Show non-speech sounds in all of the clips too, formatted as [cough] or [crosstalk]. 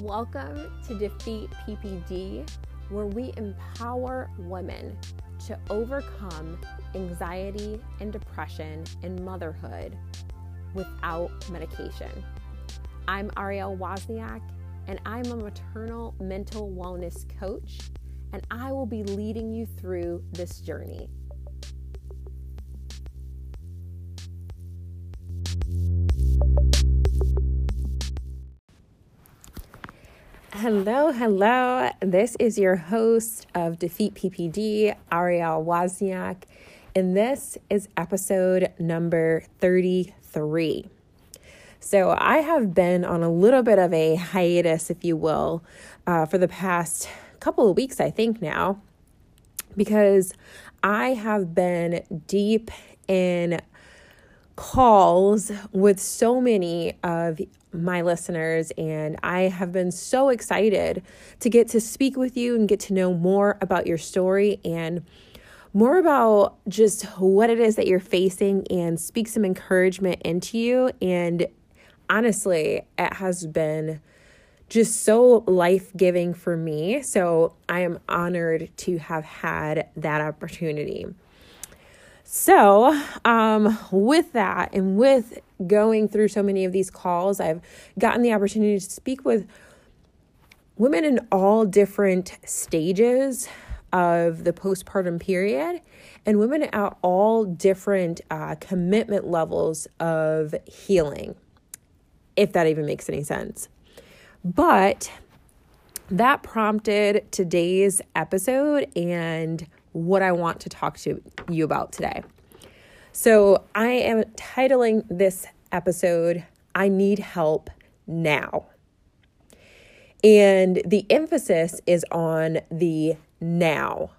Welcome to Defeat PPD, where we empower women to overcome anxiety and depression in motherhood without medication. I'm Ariel Wozniak, and I'm a maternal mental wellness coach, and I will be leading you through this journey. Hello, hello. This is your host of Defeat PPD, Ariel Wozniak, and this is episode number 33. So, I have been on a little bit of a hiatus, if you will, uh, for the past couple of weeks, I think now, because I have been deep in calls with so many of my listeners, and I have been so excited to get to speak with you and get to know more about your story and more about just what it is that you're facing and speak some encouragement into you. And honestly, it has been just so life giving for me. So I am honored to have had that opportunity. So, um, with that and with going through so many of these calls, I've gotten the opportunity to speak with women in all different stages of the postpartum period and women at all different uh, commitment levels of healing, if that even makes any sense. But that prompted today's episode and what I want to talk to you about today. So, I am titling this episode, I Need Help Now. And the emphasis is on the now,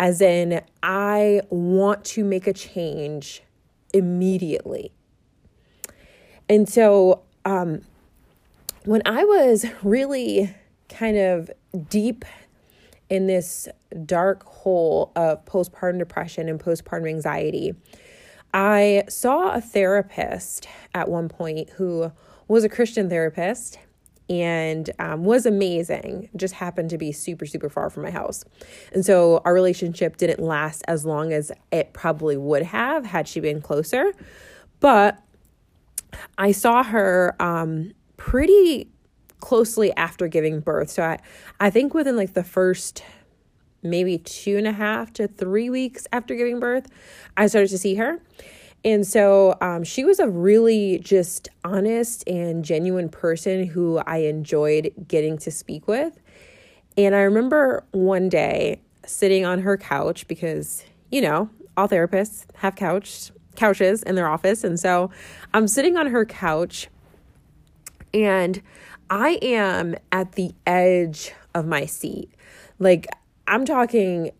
as in, I want to make a change immediately. And so, um, when I was really kind of deep in this dark hole of postpartum depression and postpartum anxiety, I saw a therapist at one point who was a Christian therapist and um, was amazing, just happened to be super, super far from my house. And so our relationship didn't last as long as it probably would have had she been closer. But I saw her um, pretty closely after giving birth. So I, I think within like the first maybe two and a half to three weeks after giving birth, I started to see her. And so um, she was a really just honest and genuine person who I enjoyed getting to speak with. And I remember one day sitting on her couch because, you know, all therapists have couch couches in their office. And so I'm sitting on her couch and I am at the edge of my seat. Like, I'm talking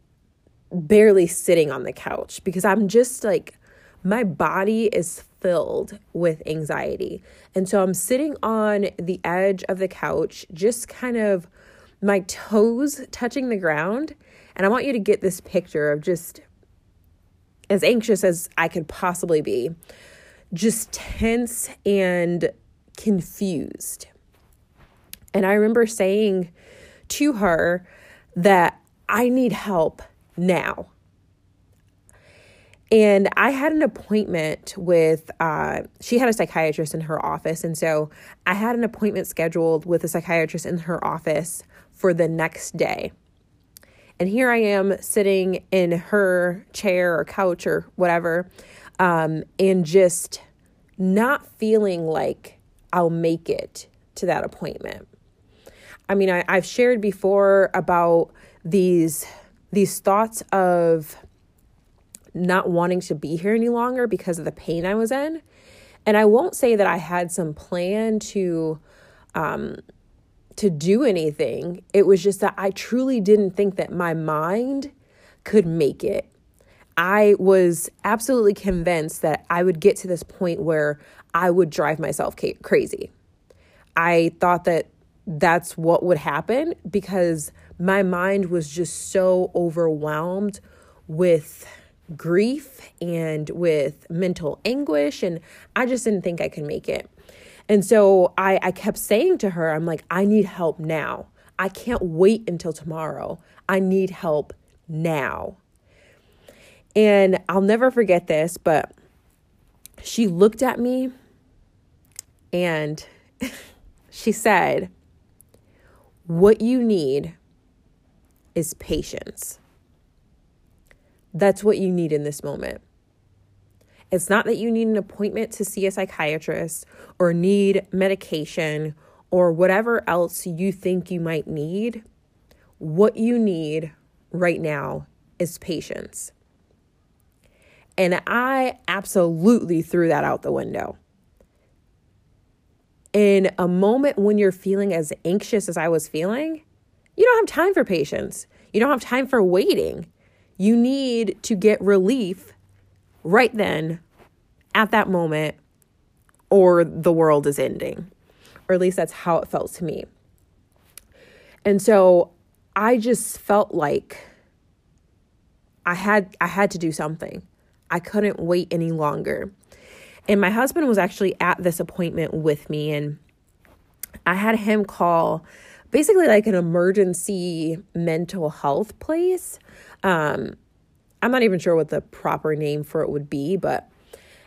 barely sitting on the couch because I'm just like, my body is filled with anxiety. And so I'm sitting on the edge of the couch, just kind of my toes touching the ground. And I want you to get this picture of just as anxious as I could possibly be, just tense and confused. And I remember saying to her that I need help now. And I had an appointment with, uh, she had a psychiatrist in her office. And so I had an appointment scheduled with a psychiatrist in her office for the next day. And here I am sitting in her chair or couch or whatever, um, and just not feeling like I'll make it to that appointment. I mean, I, I've shared before about these these thoughts of not wanting to be here any longer because of the pain I was in. And I won't say that I had some plan to um to do anything. It was just that I truly didn't think that my mind could make it. I was absolutely convinced that I would get to this point where I would drive myself crazy. I thought that that's what would happen because my mind was just so overwhelmed with grief and with mental anguish and I just didn't think I could make it. And so I, I kept saying to her, I'm like, I need help now. I can't wait until tomorrow. I need help now. And I'll never forget this, but she looked at me and [laughs] she said, What you need is patience. That's what you need in this moment. It's not that you need an appointment to see a psychiatrist or need medication or whatever else you think you might need. What you need right now is patience. And I absolutely threw that out the window. In a moment when you're feeling as anxious as I was feeling, you don't have time for patience. You don't have time for waiting. You need to get relief right then, at that moment, or the world is ending. Or at least that's how it felt to me. And so I just felt like I had I had to do something. I couldn't wait any longer. And my husband was actually at this appointment with me and I had him call basically like an emergency mental health place. Um, I'm not even sure what the proper name for it would be, but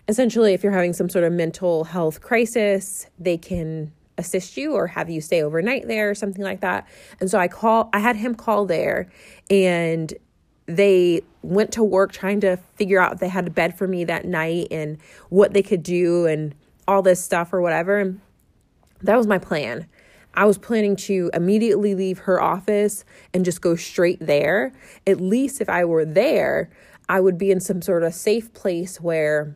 essentially, if you're having some sort of mental health crisis, they can assist you or have you stay overnight there or something like that. And so I call I had him call there and they went to work trying to figure out if they had a bed for me that night and what they could do and all this stuff or whatever. And that was my plan. I was planning to immediately leave her office and just go straight there. At least if I were there, I would be in some sort of safe place where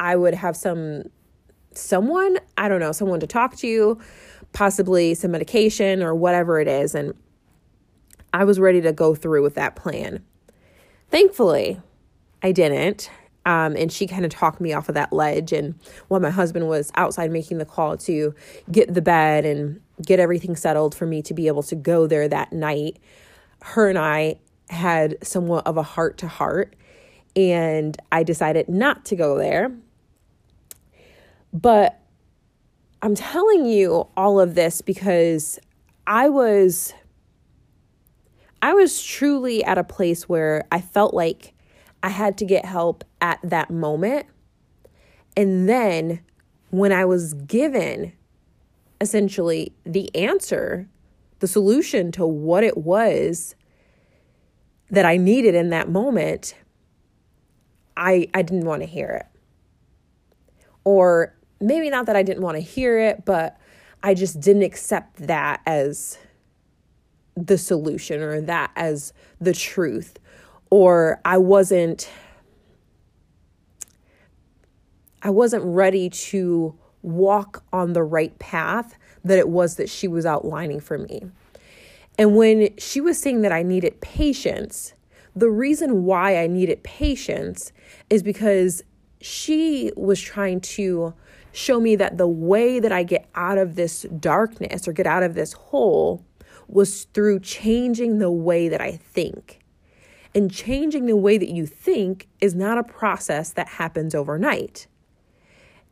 I would have some someone, I don't know, someone to talk to, possibly some medication or whatever it is and I was ready to go through with that plan. Thankfully, I didn't. Um, and she kind of talked me off of that ledge. And while my husband was outside making the call to get the bed and get everything settled for me to be able to go there that night, her and I had somewhat of a heart to heart. And I decided not to go there. But I'm telling you all of this because I was I was truly at a place where I felt like I had to get help at that moment. And then when I was given essentially the answer, the solution to what it was that I needed in that moment, I, I didn't want to hear it. Or maybe not that I didn't want to hear it, but I just didn't accept that as the solution or that as the truth or I wasn't I wasn't ready to walk on the right path that it was that she was outlining for me. And when she was saying that I needed patience, the reason why I needed patience is because she was trying to show me that the way that I get out of this darkness or get out of this hole was through changing the way that I think. And changing the way that you think is not a process that happens overnight.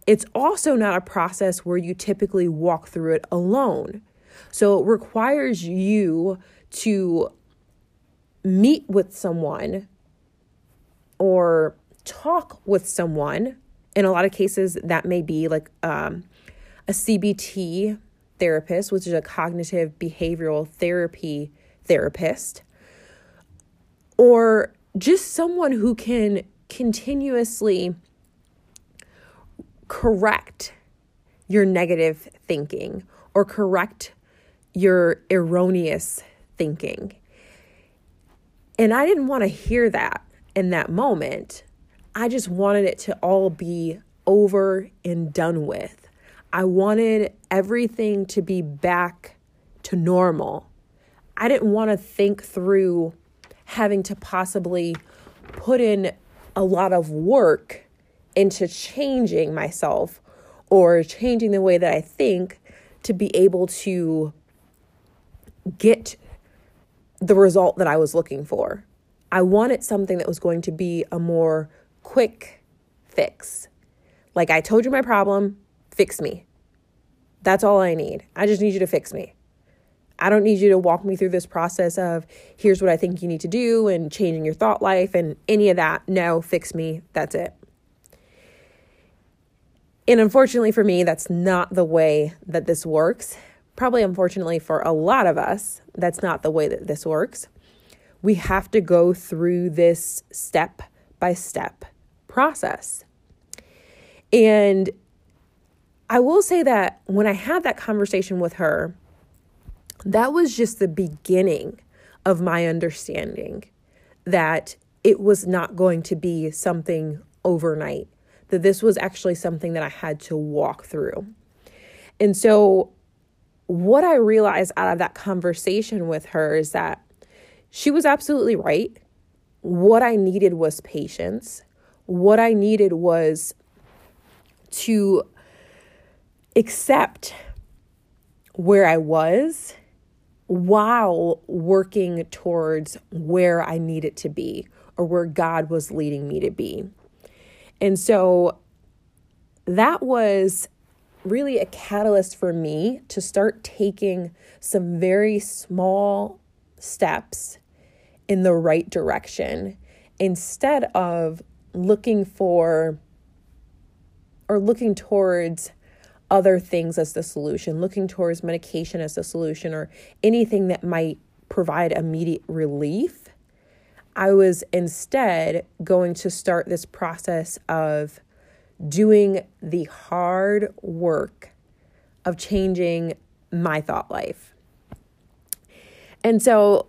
It's also not a process where you typically walk through it alone. So it requires you to meet with someone or talk with someone. In a lot of cases, that may be like um, a CBT therapist, which is a cognitive behavioral therapy therapist, or just someone who can continuously correct your negative thinking or correct your erroneous thinking. And I didn't want to hear that in that moment. I just wanted it to all be over and done with. I wanted everything to be back to normal. I didn't want to think through having to possibly put in a lot of work into changing myself or changing the way that I think to be able to get the result that I was looking for. I wanted something that was going to be a more quick fix. Like I told you my problem, fix me. That's all I need. I just need you to fix me. I don't need you to walk me through this process of here's what I think you need to do and changing your thought life and any of that. No, fix me. That's it. And unfortunately for me, that's not the way that this works. Probably unfortunately for a lot of us, that's not the way that this works. We have to go through this step by step process. And I will say that when I had that conversation with her, that was just the beginning of my understanding that it was not going to be something overnight, that this was actually something that I had to walk through. And so, what I realized out of that conversation with her is that she was absolutely right. What I needed was patience. What I needed was to accept where I was while working towards where I needed to be or where God was leading me to be. And so that was really a catalyst for me to start taking some very small steps in the right direction instead of looking for or looking towards other things as the solution, looking towards medication as the solution, or anything that might provide immediate relief. I was instead going to start this process of doing the hard work of changing my thought life. And so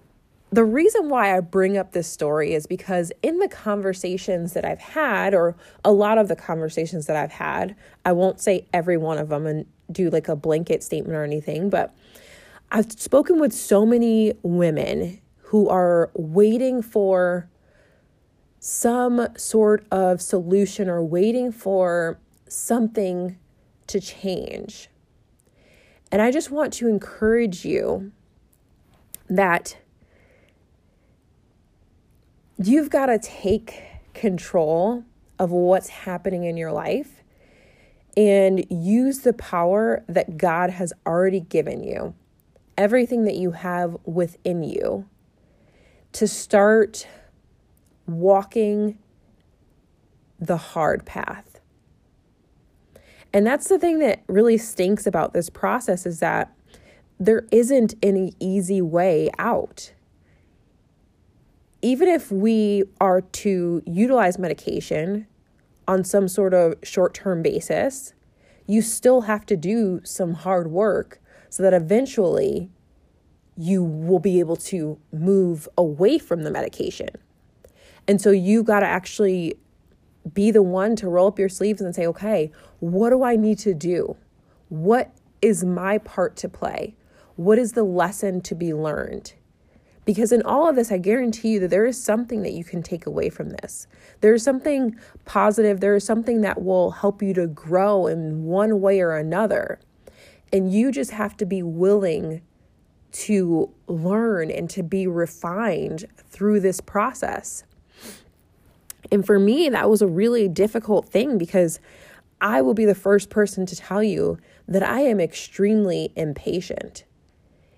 the reason why I bring up this story is because in the conversations that I've had, or a lot of the conversations that I've had, I won't say every one of them and do like a blanket statement or anything, but I've spoken with so many women who are waiting for some sort of solution or waiting for something to change. And I just want to encourage you that you've got to take control of what's happening in your life and use the power that God has already given you, everything that you have within you, to start walking the hard path. And that's the thing that really stinks about this process is that there isn't any easy way out even if we are to utilize medication on some sort of short term basis, you still have to do some hard work so that eventually you will be able to move away from the medication. And so you got to actually be the one to roll up your sleeves and say, okay, what do I need to do? What is my part to play? What is the lesson to be learned? Because in all of this, I guarantee you that there is something that you can take away from this. There is something positive, there is something that will help you to grow in one way or another. And you just have to be willing to learn and to be refined through this process. And for me, that was a really difficult thing because I will be the first person to tell you that I am extremely impatient.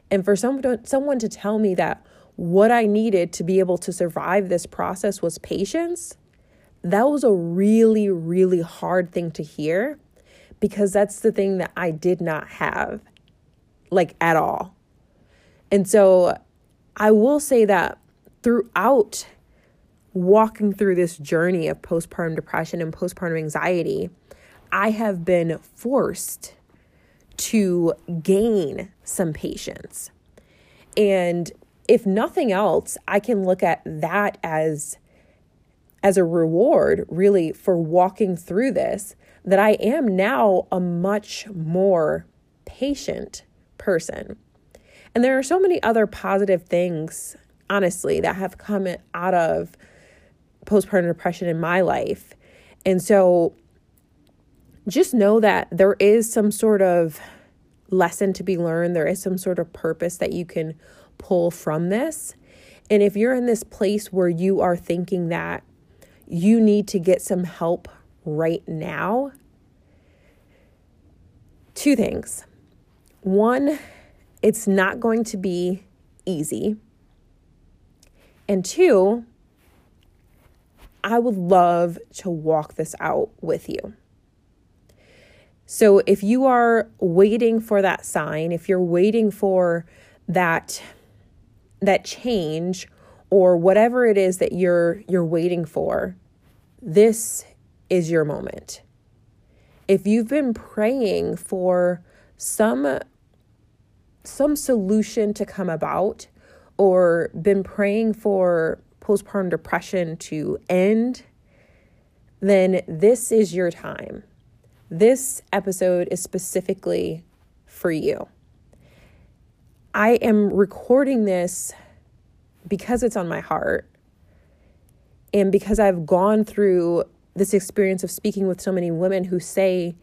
And for someone someone to tell me that what I needed to be able to survive this process was patience, that was a really, really hard thing to hear because that's the thing that I did not have, like at all. And so I will say that throughout walking through this journey of postpartum depression and postpartum anxiety, I have been forced to gain some patience. And if nothing else, I can look at that as as a reward really for walking through this that I am now a much more patient person. And there are so many other positive things, honestly, that have come out of postpartum depression in my life. And so just know that there is some sort of lesson to be learned, there is some sort of purpose that you can pull from this. And if you're in this place where you are thinking that you need to get some help right now, two things. one, it's not going to be easy. And two, I would love to walk this out with you. So if you are waiting for that sign, if you're waiting for that that change or whatever it is that you're you're waiting for, this is your moment. If you've been praying for some some solution to come about or been praying for postpartum depression to end, then this is your time. This episode is specifically for you. I am recording this because it's on my heart and because I've gone through this experience of speaking with so many women who say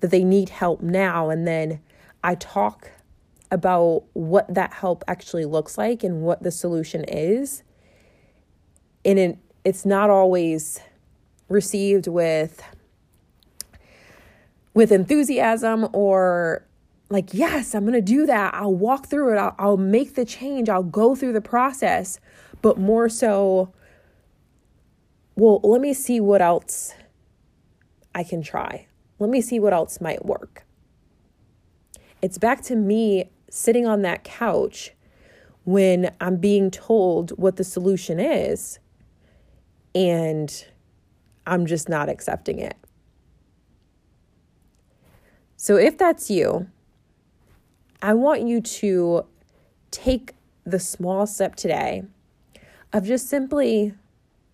that they need help now and then I talk about what that help actually looks like and what the solution is. And it, it's not always received with with enthusiasm or like yes i'm going to do that. I'll walk through it. I'll, I'll make the change. I'll go through the process. But more so well let me see what else i can try. Let me see what else might work. It's back to me sitting on that couch when I'm being told what the solution is and I'm just not accepting it. So, if that's you, I want you to take the small step today of just simply,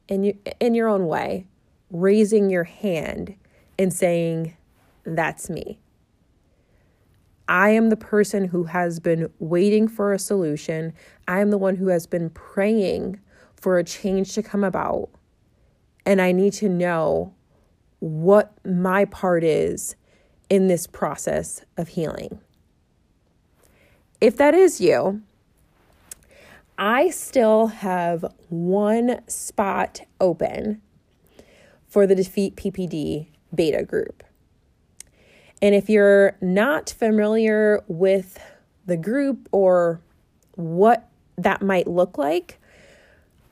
in your, in your own way, raising your hand and saying, That's me. I am the person who has been waiting for a solution. I am the one who has been praying for a change to come about. And I need to know what my part is in this process of healing. If that is you, I still have one spot open for the Defeat PPD beta group. And if you're not familiar with the group or what that might look like,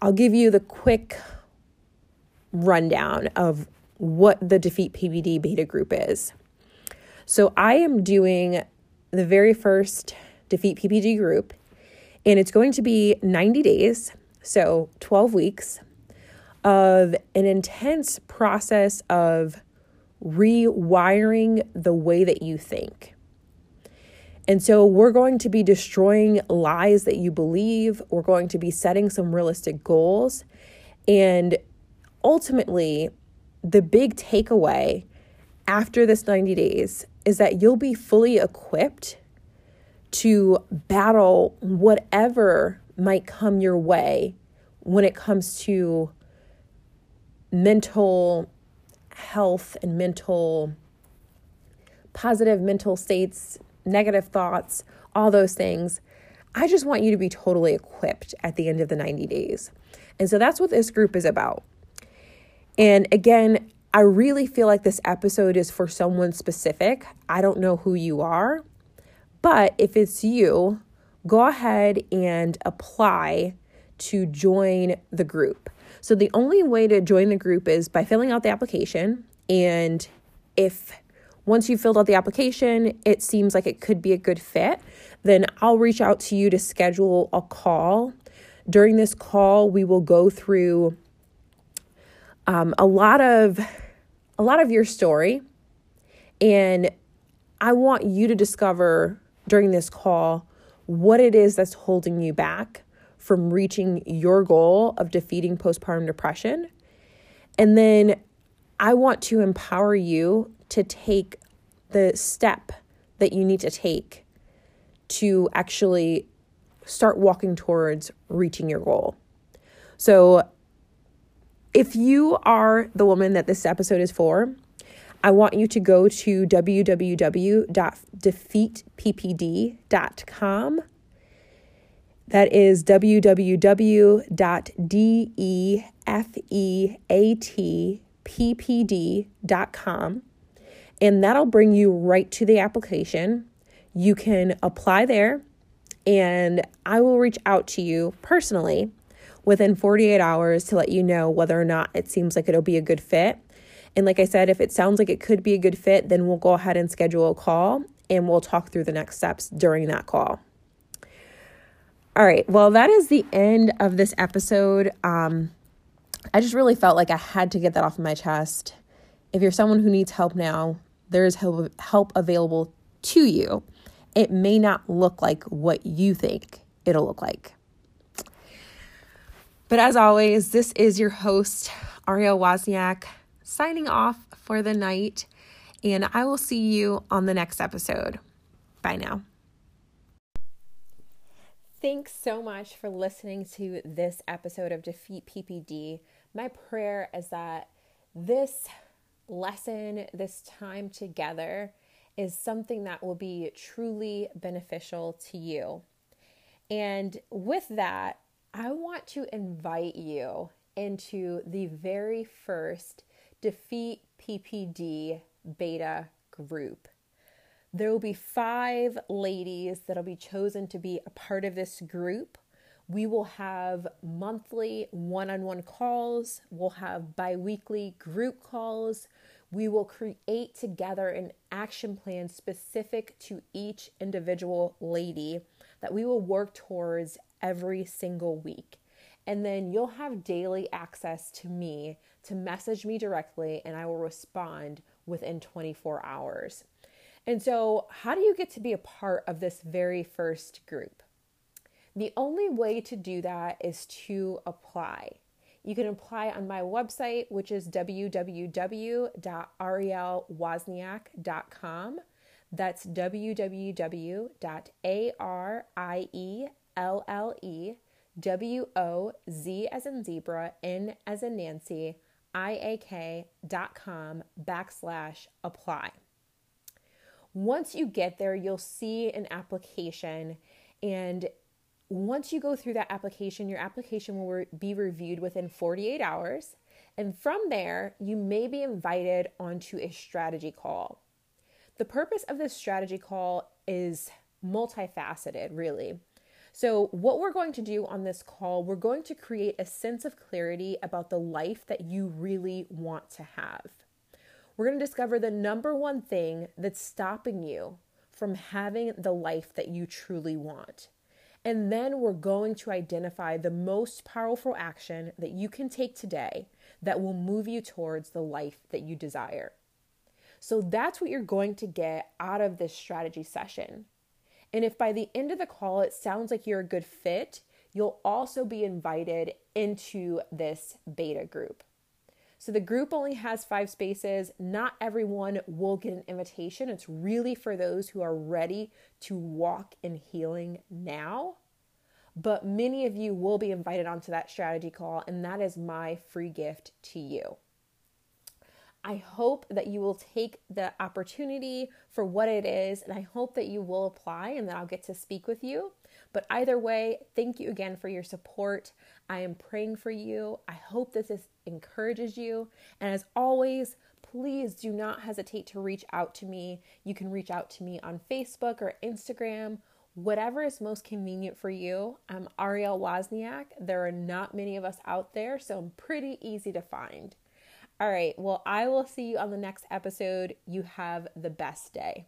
I'll give you the quick rundown of what the Defeat PPD beta group is. So I am doing the very first Defeat PPD group, and it's going to be 90 days, so 12 weeks of an intense process of rewiring the way that you think. And so we're going to be destroying lies that you believe. We're going to be setting some realistic goals. And ultimately, the big takeaway after this 90 days is that you'll be fully equipped to battle whatever might come your way when it comes to mental health and mental, positive mental states, negative thoughts, all those things. I just want you to be totally equipped at the end of the 90 days. And so that's what this group is about. And again, I really feel like this episode is for someone specific. I don't know who you are, but if it's you, go ahead and apply to join the group. So the only way to join the group is by filling out the application. And if once you've filled out the application, it seems like it could be a good fit, then I'll reach out to you to schedule a call. During this call, we will go through um, a lot of a lot of your story, and I want you to discover during this call what it is that's holding you back from reaching your goal of defeating postpartum depression. And then I want to empower you to take the step that you need to take to actually start walking towards reaching your goal. So, if you are the woman that this episode is for, I want you to go to www.defeatppd.com that is www.defeatppd.com. And that'll bring you right to the application. you can apply there and I will reach out to you personally within 48 hours to let you know whether or not it seems like it'll be a good fit. And like I said, if it sounds like it could be a good fit, then we'll go ahead and schedule a call and we'll talk through the next steps during that call. All right, well, that is the end of this episode. Um, I just really felt like I had to get that off of my chest. If you're someone who needs help now, there is help, help available to you. It may not look like what you think it'll look like. But as always, this is your host, Ariel Wozniak, signing off for the night, and I will see you on the next episode. Bye now. Thanks so much for listening to this episode of Defeat PPD. My prayer is that this lesson, this time together, is something that will be truly beneficial to you. And with that, I want to invite you into the very first Defeat PPD beta group. There will be five ladies that'll be chosen to be a part of this group. We will have monthly one on one calls, we'll have bi weekly group calls. We will create together an action plan specific to each individual lady that we will work towards every single week. And then you'll have daily access to me to message me directly, and I will respond within 24 hours. And so, how do you get to be a part of this very first group? The only way to do that is to apply. You can apply on my website, which is www.arielwozniak.com. That's www.arielle.w-o-z as in zebra, n as in Nancy, iak.com backslash apply. Once you get there, you'll see an application and once you go through that application, your application will re- be reviewed within 48 hours. And from there, you may be invited onto a strategy call. The purpose of this strategy call is multifaceted, really. So, what we're going to do on this call, we're going to create a sense of clarity about the life that you really want to have. We're going to discover the number one thing that's stopping you from having the life that you truly want. And then we're going to identify the most powerful action that you can take today that will move you towards the life that you desire. So that's what you're going to get out of this strategy session. And if by the end of the call it sounds like you're a good fit, you'll also be invited into this beta group. So the group only has five spaces. Not everyone will get an invitation. It's really for those who are ready to walk in healing now. But many of you will be invited onto that strategy call, and that is my free gift to you. I hope that you will take the opportunity for what it is, and I hope that you will apply and that I'll get to speak with you. But either way, thank you again for your support. I am praying for you. I hope this is, encourages you. And as always, please do not hesitate to reach out to me. You can reach out to me on Facebook or Instagram, whatever is most convenient for you. I'm Ariel Wozniak. There are not many of us out there, so I'm pretty easy to find. All right, well, I will see you on the next episode. You have the best day.